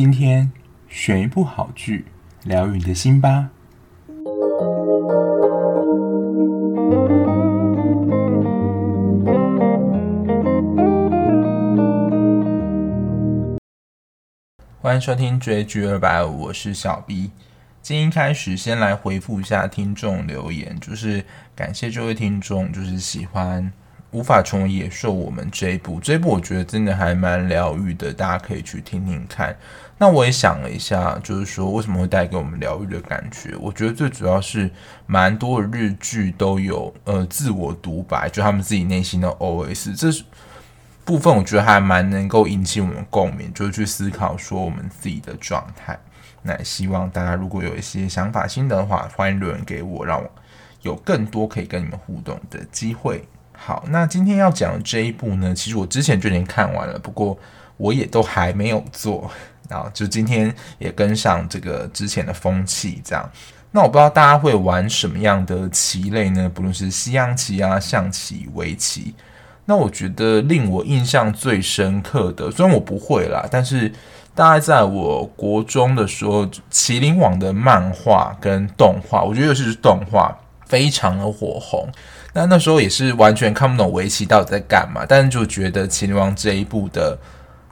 今天选一部好剧，疗愈你的心吧。欢迎收听追剧二百五，我是小 B。今天开始先来回复一下听众留言，就是感谢这位听众，就是喜欢。无法成为野兽，我们这一部，这一部我觉得真的还蛮疗愈的，大家可以去听听看。那我也想了一下，就是说为什么会带给我们疗愈的感觉？我觉得最主要是蛮多的日剧都有呃自我独白，就他们自己内心的 OS，这部分我觉得还蛮能够引起我们共鸣，就是去思考说我们自己的状态。那希望大家如果有一些想法心得的话，欢迎留言给我，让我有更多可以跟你们互动的机会。好，那今天要讲的这一部呢，其实我之前就已经看完了，不过我也都还没有做，然后就今天也跟上这个之前的风气，这样。那我不知道大家会玩什么样的棋类呢？不论是西洋棋啊、象棋、围棋。那我觉得令我印象最深刻的，虽然我不会啦，但是大概在我国中的时候，麒麟王的漫画跟动画，我觉得尤其是动画非常的火红。但那时候也是完全看不懂围棋到底在干嘛，但是就觉得《秦王》这一部的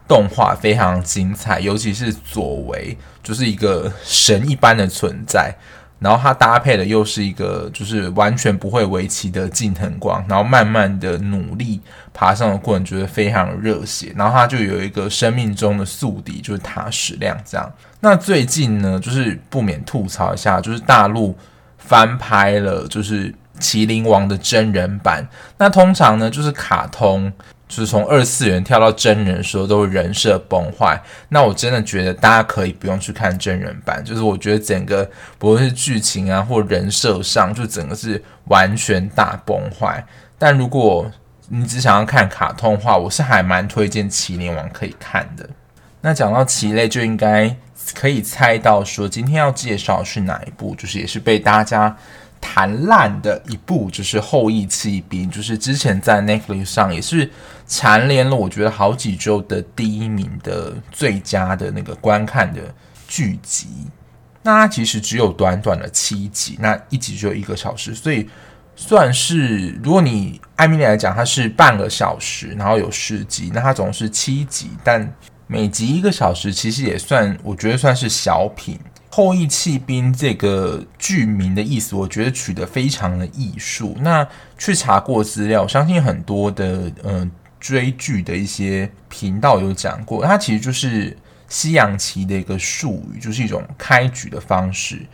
动画非常精彩，尤其是左为就是一个神一般的存在，然后他搭配的又是一个就是完全不会围棋的近藤光，然后慢慢的努力爬上的过程，觉得非常热血，然后他就有一个生命中的宿敌就是塔矢亮这样。那最近呢，就是不免吐槽一下，就是大陆翻拍了，就是。麒麟王的真人版，那通常呢，就是卡通，就是从二次元跳到真人的时候，都会人设崩坏。那我真的觉得大家可以不用去看真人版，就是我觉得整个不论是剧情啊或人设上，就整个是完全大崩坏。但如果你只想要看卡通的话，我是还蛮推荐麒麟王可以看的。那讲到棋类，就应该可以猜到说今天要介绍是哪一部，就是也是被大家。弹烂的一部就是《后翼弃兵》，就是之前在 Netflix 上也是蝉联了，我觉得好几周的第一名的最佳的那个观看的剧集。那它其实只有短短的七集，那一集只有一个小时，所以算是如果你艾米丽来讲，它是半个小时，然后有十集，那它总是七集，但每集一个小时，其实也算，我觉得算是小品。后羿弃兵这个剧名的意思，我觉得取得非常的艺术。那去查过资料，相信很多的嗯、呃、追剧的一些频道有讲过，它其实就是西洋棋的一个术语，就是一种开局的方式。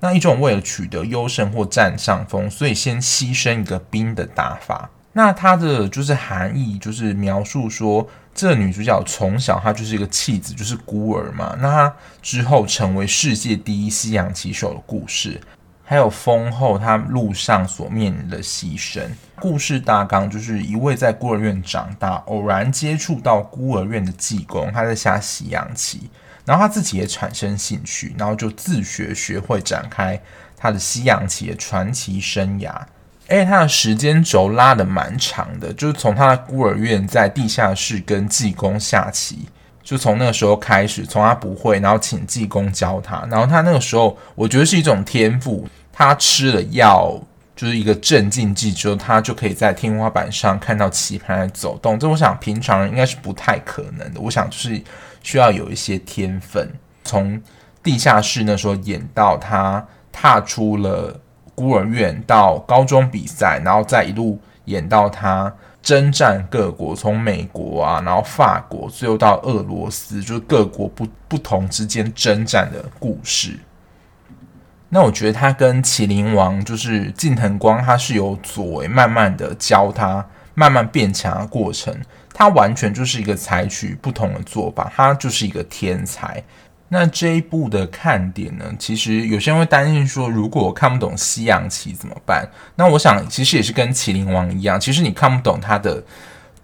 那一种为了取得优胜或占上风，所以先牺牲一个兵的打法。那它的就是含义，就是描述说。这女主角从小她就是一个弃子，就是孤儿嘛。那她之后成为世界第一西洋棋手的故事，还有封后她路上所面临的牺牲。故事大纲就是一位在孤儿院长大，偶然接触到孤儿院的技工，他在下西洋棋，然后他自己也产生兴趣，然后就自学学会展开他的西洋棋的传奇生涯。哎，他的时间轴拉得蛮长的，就是从他的孤儿院在地下室跟济公下棋，就从那个时候开始，从他不会，然后请济公教他，然后他那个时候，我觉得是一种天赋，他吃了药，就是一个镇静剂之后，他就可以在天花板上看到棋盘在走动，这我想平常人应该是不太可能的，我想就是需要有一些天分，从地下室那时候演到他踏出了。孤儿院到高中比赛，然后再一路演到他征战各国，从美国啊，然后法国，最后到俄罗斯，就是各国不不同之间征战的故事。那我觉得他跟麒麟王就是近藤光，他是有左为慢慢的教他，慢慢变强的过程。他完全就是一个采取不同的做法，他就是一个天才。那这一部的看点呢？其实有些人会担心说，如果我看不懂西洋棋怎么办？那我想，其实也是跟麒麟王一样，其实你看不懂他的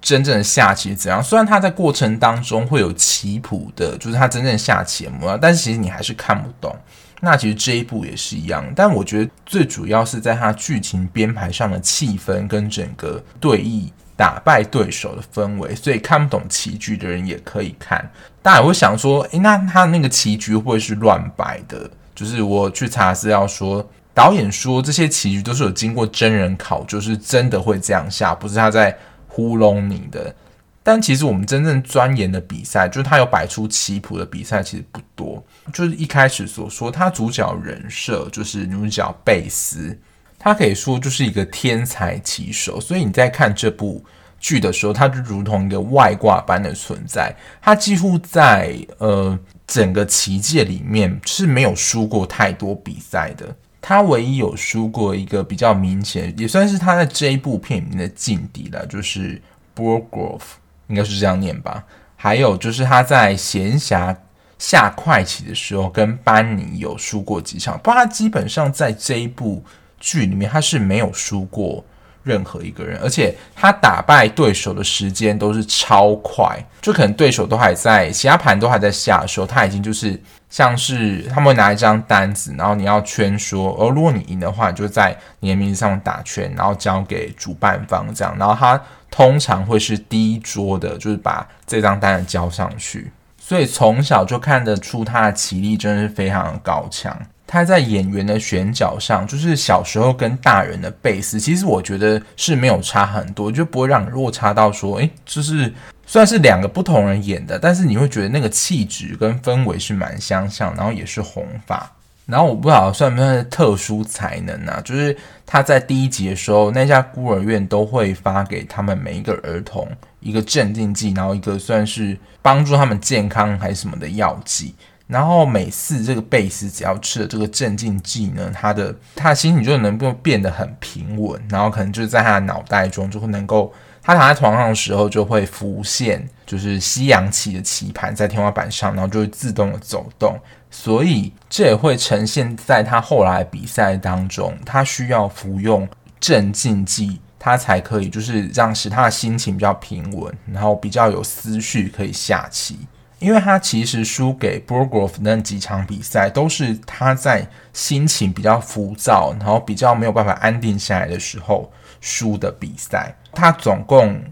真正的下棋怎样。虽然他在过程当中会有棋谱的，就是他真正下棋的模样，但是其实你还是看不懂。那其实这一部也是一样，但我觉得最主要是在他剧情编排上的气氛跟整个对弈打败对手的氛围，所以看不懂棋局的人也可以看。大家会想说，诶，那他那个棋局会是乱摆的？就是我去查资料说，导演说这些棋局都是有经过真人考，就是真的会这样下，不是他在糊弄你的。但其实我们真正钻研的比赛，就是他有摆出棋谱的比赛，其实不多。就是一开始所说，他主角人设就是女主角贝斯，他可以说就是一个天才棋手，所以你在看这部剧的时候，他就如同一个外挂般的存在。他几乎在呃整个棋界里面是没有输过太多比赛的。他唯一有输过一个比较明显，也算是他在这一部片里面的劲敌了，就是 Borgoff。应该是这样念吧。还有就是他在闲暇下快棋的时候，跟班尼有输过几场。不过他基本上在这一部剧里面，他是没有输过任何一个人，而且他打败对手的时间都是超快，就可能对手都还在，其他盘都还在下的时候，他已经就是像是他们会拿一张单子，然后你要圈说，而如果你赢的话，你就在你的名字上打圈，然后交给主办方这样，然后他通常会是第一桌的，就是把这张单子交上去，所以从小就看得出他的棋力真的是非常的高强。他在演员的选角上，就是小时候跟大人的贝斯，其实我觉得是没有差很多，就不会让你落差到说，诶，就是算是两个不同人演的，但是你会觉得那个气质跟氛围是蛮相像，然后也是红发，然后我不知道算不算是特殊才能啊，就是他在第一集的时候，那家孤儿院都会发给他们每一个儿童一个镇定剂，然后一个算是帮助他们健康还是什么的药剂。然后每次这个贝斯只要吃了这个镇静剂呢，他的他的心情就能够变得很平稳，然后可能就是在他的脑袋中就会能够，他躺在床上的时候就会浮现，就是西洋棋的棋盘在天花板上，然后就会自动的走动，所以这也会呈现在他后来比赛当中，他需要服用镇静剂，他才可以就是让使他的心情比较平稳，然后比较有思绪可以下棋。因为他其实输给 Borgoff 那几场比赛，都是他在心情比较浮躁，然后比较没有办法安定下来的时候输的比赛。他总共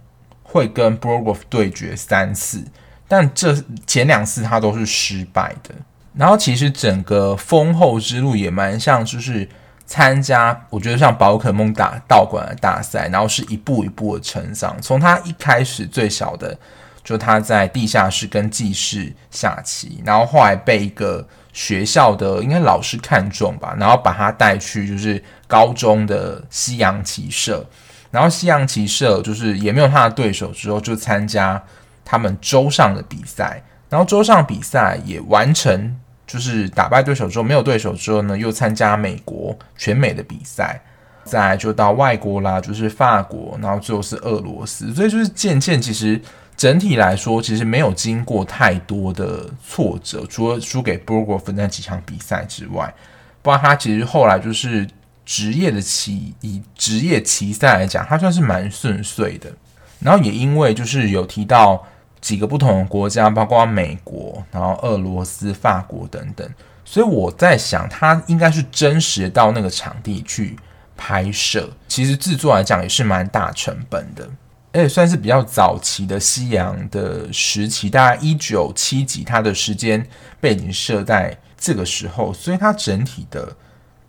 会跟 Borgoff 对决三次，但这前两次他都是失败的。然后其实整个封后之路也蛮像，就是参加我觉得像宝可梦打道馆的大赛，然后是一步一步的成长，从他一开始最小的。就他在地下室跟技师下棋，然后后来被一个学校的应该老师看中吧，然后把他带去就是高中的西洋棋社，然后西洋棋社就是也没有他的对手之后，就参加他们州上的比赛，然后州上比赛也完成，就是打败对手之后没有对手之后呢，又参加美国全美的比赛，再就到外国啦，就是法国，然后最后是俄罗斯，所以就是渐渐其实。整体来说，其实没有经过太多的挫折，除了输给 Burgoff 那几场比赛之外，不然他其实后来就是职业的棋，以职业棋赛来讲，他算是蛮顺遂的。然后也因为就是有提到几个不同的国家，包括美国、然后俄罗斯、法国等等，所以我在想，他应该是真实到那个场地去拍摄。其实制作来讲也是蛮大成本的。而且算是比较早期的西洋的时期，大概一九七几，它的时间背景设在这个时候，所以它整体的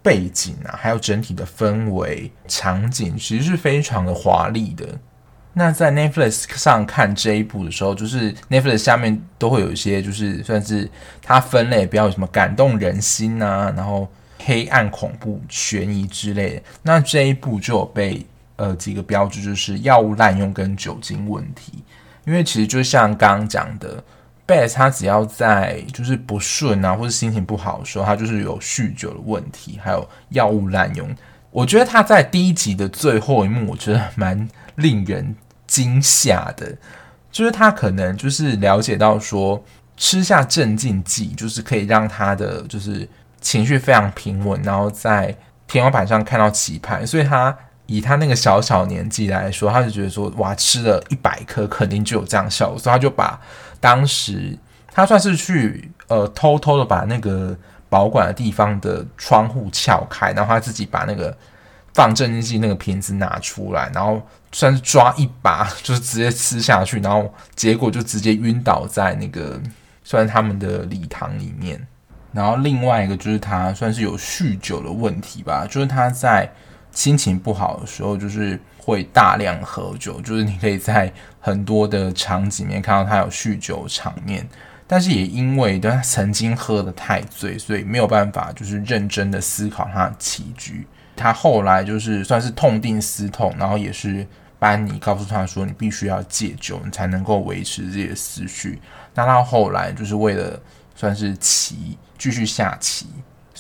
背景啊，还有整体的氛围场景，其实是非常的华丽的。那在 Netflix 上看这一部的时候，就是 Netflix 下面都会有一些，就是算是它分类比较有什么感动人心啊，然后黑暗恐怖、悬疑之类的。那这一部就有被。呃，几个标志就是药物滥用跟酒精问题，因为其实就像刚刚讲的，Beth 他只要在就是不顺啊，或者心情不好的时候，他就是有酗酒的问题，还有药物滥用。我觉得他在第一集的最后一幕，我觉得蛮令人惊吓的，就是他可能就是了解到说，吃下镇静剂就是可以让他的就是情绪非常平稳，然后在天花板上看到棋盘，所以他。以他那个小小年纪来说，他就觉得说，哇，吃了一百颗肯定就有这样效果，所以他就把当时他算是去呃偷偷的把那个保管的地方的窗户撬开，然后他自己把那个放镇静剂那个瓶子拿出来，然后算是抓一把，就是直接吃下去，然后结果就直接晕倒在那个算他们的礼堂里面。然后另外一个就是他算是有酗酒的问题吧，就是他在心情不好的时候，就是会大量喝酒，就是你可以在很多的场景里面看到他有酗酒场面。但是也因为他曾经喝得太醉，所以没有办法就是认真的思考他的起居。他后来就是算是痛定思痛，然后也是班尼告诉他说：“你必须要戒酒，你才能够维持这些思绪。”那他后来就是为了算是棋继续下棋，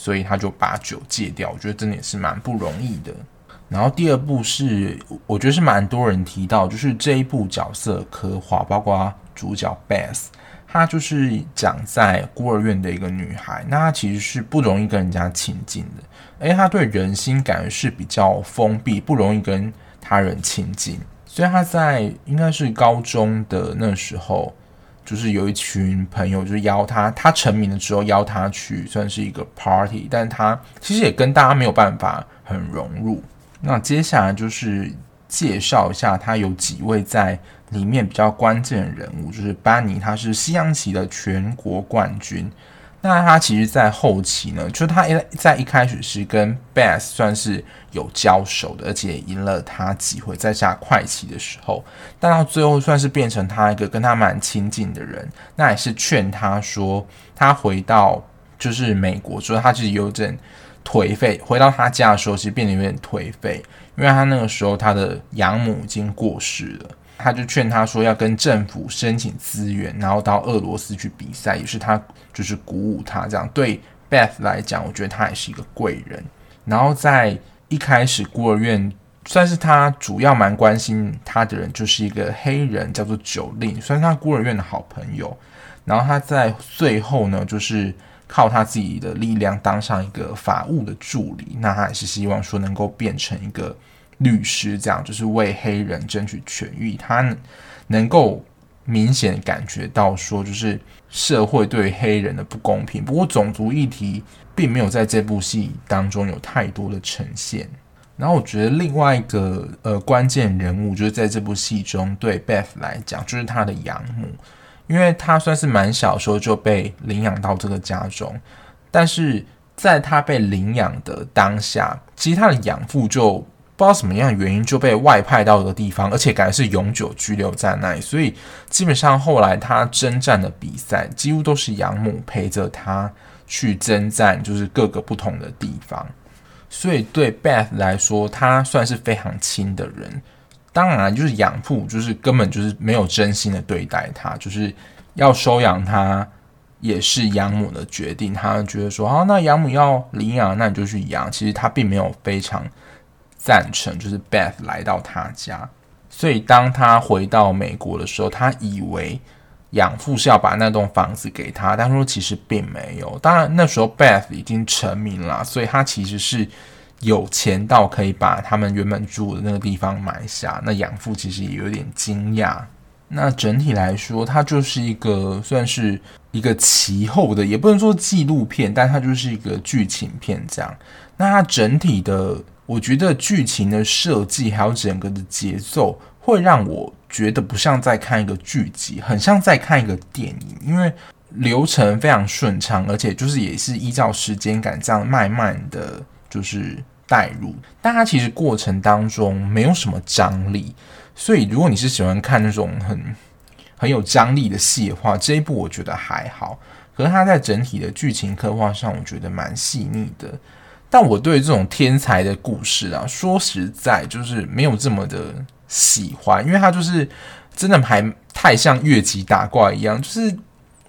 所以他就把酒戒掉。我觉得真的也是蛮不容易的。然后第二部是我觉得是蛮多人提到，就是这一部角色刻画，包括主角 Beth。她就是讲在孤儿院的一个女孩，那她其实是不容易跟人家亲近的，诶，她对人心感觉是比较封闭，不容易跟他人亲近，所以她在应该是高中的那时候，就是有一群朋友就是邀他，他成名了之后邀他去算是一个 party，但他其实也跟大家没有办法很融入。那接下来就是介绍一下他有几位在。里面比较关键的人物就是班尼，他是西洋棋的全国冠军。那他其实，在后期呢，就他一在一开始是跟 Bass 算是有交手的，而且赢了他几回，在下快棋的时候。但到最后，算是变成他一个跟他蛮亲近的人。那也是劝他说，他回到就是美国之后，他其实有点颓废。回到他家的时候，其实变得有点颓废，因为他那个时候他的养母已经过世了。他就劝他说要跟政府申请资源，然后到俄罗斯去比赛，也是他就是鼓舞他这样。对 Beth 来讲，我觉得他也是一个贵人。然后在一开始孤儿院，算是他主要蛮关心他的人，就是一个黑人叫做九令，算是他孤儿院的好朋友。然后他在最后呢，就是靠他自己的力量当上一个法务的助理。那他也是希望说能够变成一个。律师这样就是为黑人争取权益，他能够明显感觉到说，就是社会对黑人的不公平。不过种族议题并没有在这部戏当中有太多的呈现。然后我觉得另外一个呃关键人物就是在这部戏中对 Beth 来讲，就是他的养母，因为他算是蛮小时候就被领养到这个家中，但是在他被领养的当下，其实他的养父就。不知道什么样原因就被外派到一个地方，而且感觉是永久居留在那里，所以基本上后来他征战的比赛几乎都是养母陪着他去征战，就是各个不同的地方。所以对 Beth 来说，他算是非常亲的人。当然，就是养父就是根本就是没有真心的对待他，就是要收养他也是养母的决定。他觉得说，啊，那养母要领养，那你就去养。其实他并没有非常。赞成就是 Beth 来到他家，所以当他回到美国的时候，他以为养父是要把那栋房子给他，但是说其实并没有。当然那时候 Beth 已经成名了，所以他其实是有钱到可以把他们原本住的那个地方买下。那养父其实也有点惊讶。那整体来说，它就是一个算是一个其后的，也不能说纪录片，但它就是一个剧情片这样。那它整体的。我觉得剧情的设计还有整个的节奏，会让我觉得不像在看一个剧集，很像在看一个电影，因为流程非常顺畅，而且就是也是依照时间感这样慢慢的就是带入。但它其实过程当中没有什么张力，所以如果你是喜欢看那种很很有张力的戏的话，这一部我觉得还好。可是它在整体的剧情刻画上，我觉得蛮细腻的。但我对这种天才的故事啊，说实在就是没有这么的喜欢，因为他就是真的还太像越级打怪一样，就是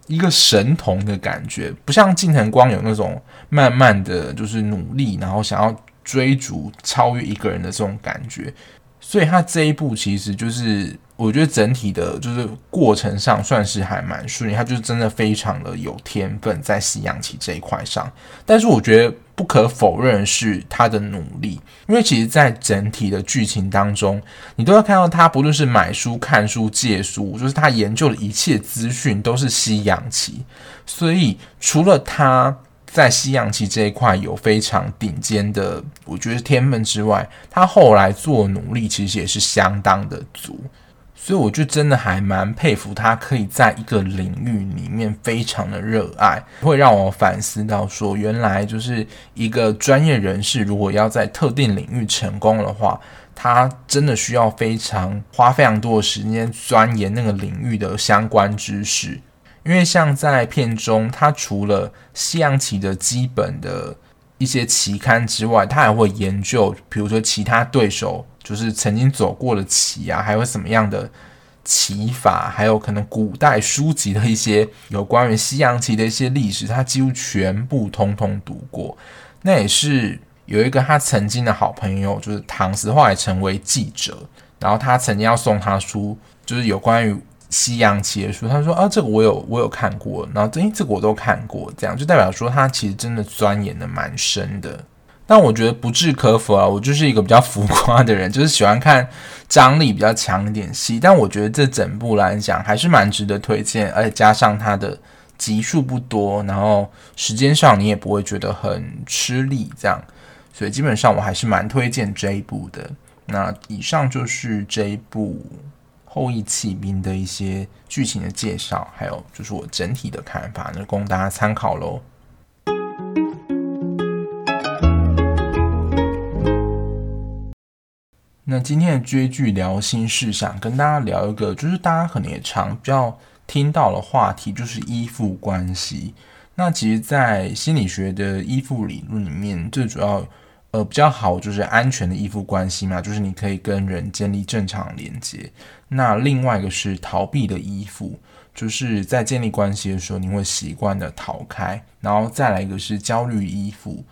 一个神童的感觉，不像进藤光有那种慢慢的就是努力，然后想要追逐超越一个人的这种感觉。所以他这一部其实就是。我觉得整体的，就是过程上算是还蛮顺利，他就是真的非常的有天分在西洋棋这一块上。但是我觉得不可否认的是他的努力，因为其实，在整体的剧情当中，你都要看到他不论是买书、看书、借书，就是他研究的一切资讯都是西洋棋。所以除了他在西洋棋这一块有非常顶尖的，我觉得天分之外，他后来做努力其实也是相当的足。所以我就真的还蛮佩服他，可以在一个领域里面非常的热爱，会让我反思到说，原来就是一个专业人士，如果要在特定领域成功的话，他真的需要非常花非常多的时间钻研那个领域的相关知识。因为像在片中，他除了西洋棋的基本的一些期刊之外，他还会研究，比如说其他对手。就是曾经走过的棋啊，还有什么样的棋法，还有可能古代书籍的一些有关于西洋棋的一些历史，他几乎全部通通读过。那也是有一个他曾经的好朋友，就是唐斯，后来成为记者，然后他曾经要送他书，就是有关于西洋棋的书。他说：“啊，这个我有，我有看过。”然后这，这个我都看过，这样就代表说他其实真的钻研的蛮深的。但我觉得不置可否啊，我就是一个比较浮夸的人，就是喜欢看张力比较强一点戏。但我觉得这整部来讲还是蛮值得推荐，而且加上它的集数不多，然后时间上你也不会觉得很吃力，这样，所以基本上我还是蛮推荐这一部的。那以上就是这一部《后羿弃兵》的一些剧情的介绍，还有就是我整体的看法，那供大家参考喽。那今天的追剧聊心事，想跟大家聊一个，就是大家可能也常比较听到的话题，就是依附关系。那其实，在心理学的依附理论里面，最主要呃比较好就是安全的依附关系嘛，就是你可以跟人建立正常连接。那另外一个是逃避的依附，就是在建立关系的时候，你会习惯的逃开。然后再来一个是焦虑依附。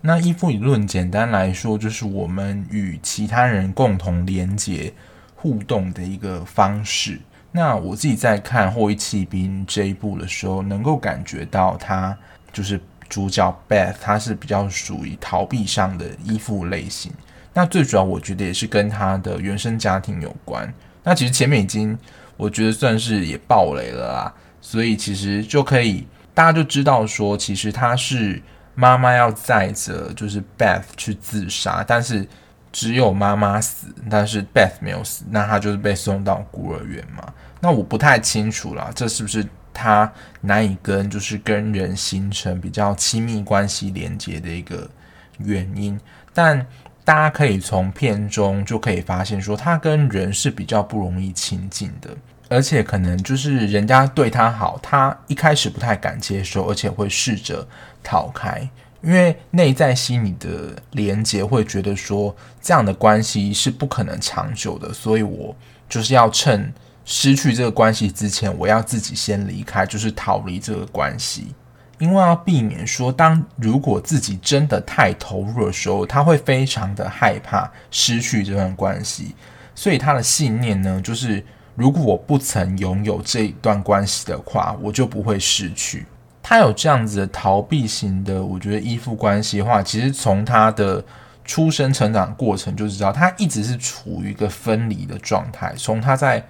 那依附理论简单来说，就是我们与其他人共同连接、互动的一个方式。那我自己在看《后翼弃兵》这一部的时候，能够感觉到他就是主角 Beth，他是比较属于逃避上的依附类型。那最主要，我觉得也是跟他的原生家庭有关。那其实前面已经，我觉得算是也爆雷了啦，所以其实就可以大家就知道说，其实他是。妈妈要载着就是 Beth 去自杀，但是只有妈妈死，但是 Beth 没有死，那他就是被送到孤儿院嘛。那我不太清楚啦，这是不是他难以跟就是跟人形成比较亲密关系连接的一个原因？但大家可以从片中就可以发现，说他跟人是比较不容易亲近的。而且可能就是人家对他好，他一开始不太敢接受，而且会试着逃开，因为内在心理的连接会觉得说这样的关系是不可能长久的，所以我就是要趁失去这个关系之前，我要自己先离开，就是逃离这个关系，因为要避免说，当如果自己真的太投入的时候，他会非常的害怕失去这段关系，所以他的信念呢，就是。如果我不曾拥有这一段关系的话，我就不会失去。他有这样子的逃避型的，我觉得依附关系的话，其实从他的出生成长过程就知道，他一直是处于一个分离的状态。从他在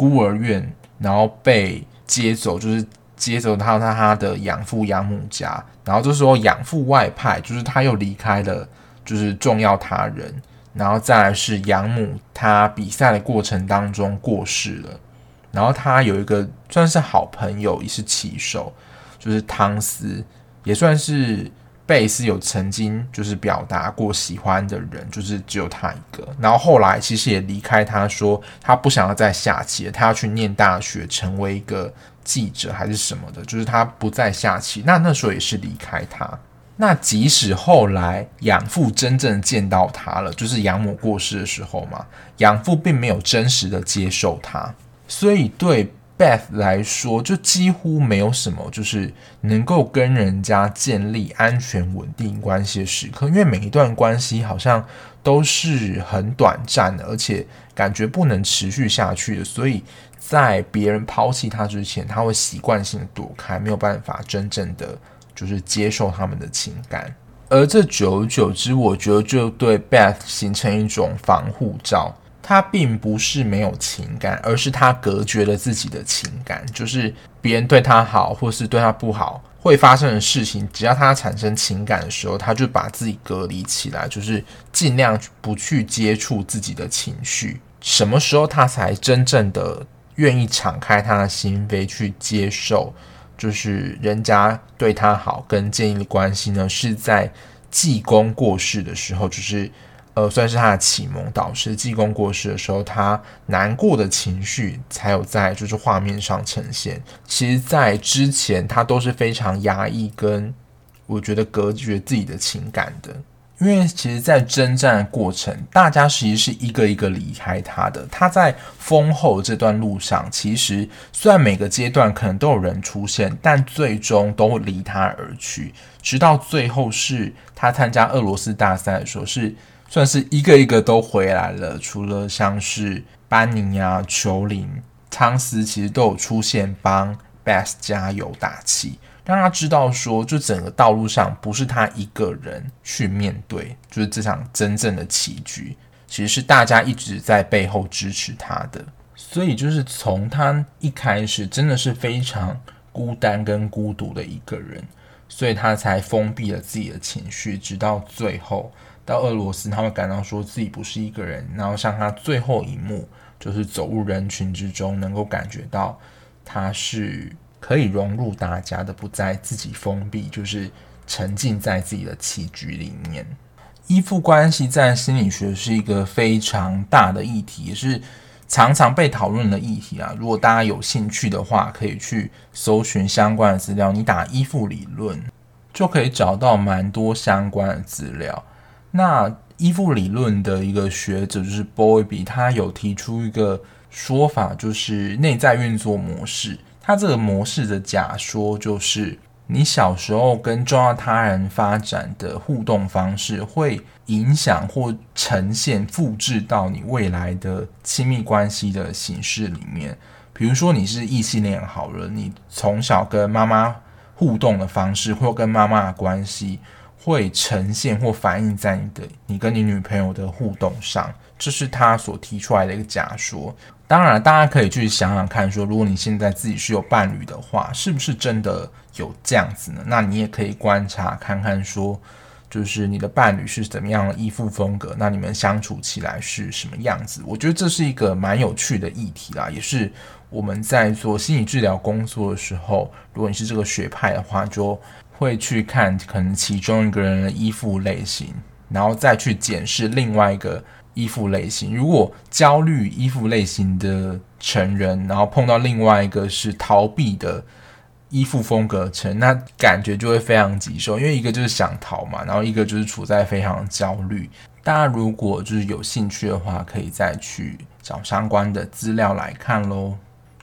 孤儿院，然后被接走，就是接走到他他的养父养母家，然后这时候养父外派，就是他又离开了，就是重要他人。然后再来是养母，他比赛的过程当中过世了。然后他有一个算是好朋友，也是棋手，就是汤斯，也算是贝斯有曾经就是表达过喜欢的人，就是只有他一个。然后后来其实也离开他，说他不想要再下棋了，他要去念大学，成为一个记者还是什么的，就是他不再下棋。那那时候也是离开他。那即使后来养父真正见到他了，就是养母过世的时候嘛，养父并没有真实的接受他，所以对 Beth 来说，就几乎没有什么就是能够跟人家建立安全稳定关系的时刻，因为每一段关系好像都是很短暂的，而且感觉不能持续下去的，所以在别人抛弃他之前，他会习惯性的躲开，没有办法真正的。就是接受他们的情感，而这久而久之，我觉得就对 Beth 形成一种防护罩。他并不是没有情感，而是他隔绝了自己的情感。就是别人对他好，或是对他不好，会发生的事情，只要他产生情感的时候，他就把自己隔离起来，就是尽量不去接触自己的情绪。什么时候他才真正的愿意敞开他的心扉去接受，就是人家对他好跟建议的关系呢？是在济公过世的时候，就是。呃，算是他的启蒙导师。济公过世的时候，他难过的情绪才有在就是画面上呈现。其实，在之前他都是非常压抑，跟我觉得隔绝自己的情感的。因为其实，在征战过程，大家其实是一个一个离开他的。他在封后这段路上，其实虽然每个阶段可能都有人出现，但最终都离他而去。直到最后，是他参加俄罗斯大赛的时候，是。算是一个一个都回来了，除了像是班尼啊、裘林、汤斯，其实都有出现帮 Beth 加油打气，让他知道说，就整个道路上不是他一个人去面对，就是这场真正的棋局，其实是大家一直在背后支持他的。所以就是从他一开始真的是非常孤单跟孤独的一个人，所以他才封闭了自己的情绪，直到最后。到俄罗斯，他会感到说自己不是一个人，然后像他最后一幕，就是走入人群之中，能够感觉到他是可以融入大家的，不再自己封闭，就是沉浸在自己的棋局里面。依附关系在心理学是一个非常大的议题，也是常常被讨论的议题啊。如果大家有兴趣的话，可以去搜寻相关的资料，你打依附理论就可以找到蛮多相关的资料。那依附理论的一个学者就是 Boyby，他有提出一个说法，就是内在运作模式。他这个模式的假说就是，你小时候跟重要他人发展的互动方式，会影响或呈现、复制到你未来的亲密关系的形式里面。比如说，你是异性恋好了，你从小跟妈妈互动的方式，或跟妈妈的关系。会呈现或反映在你的你跟你女朋友的互动上，这是他所提出来的一个假说。当然，大家可以去想想看，说如果你现在自己是有伴侣的话，是不是真的有这样子呢？那你也可以观察看看，说就是你的伴侣是怎么样的依附风格，那你们相处起来是什么样子？我觉得这是一个蛮有趣的议题啦，也是我们在做心理治疗工作的时候，如果你是这个学派的话，就。会去看可能其中一个人的依附类型，然后再去检视另外一个依附类型。如果焦虑依附类型的成人，然后碰到另外一个是逃避的依附风格成，那感觉就会非常棘手，因为一个就是想逃嘛，然后一个就是处在非常焦虑。大家如果就是有兴趣的话，可以再去找相关的资料来看喽。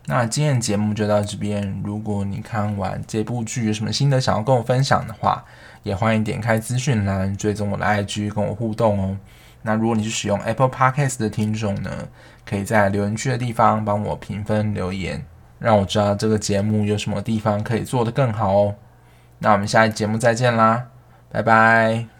那今天的节目就到这边。如果你看完这部剧有什么心得想要跟我分享的话，也欢迎点开资讯栏追踪我的 IG 跟我互动哦。那如果你是使用 Apple Podcast 的听众呢，可以在留言区的地方帮我评分留言，让我知道这个节目有什么地方可以做得更好哦。那我们下一节目再见啦，拜拜。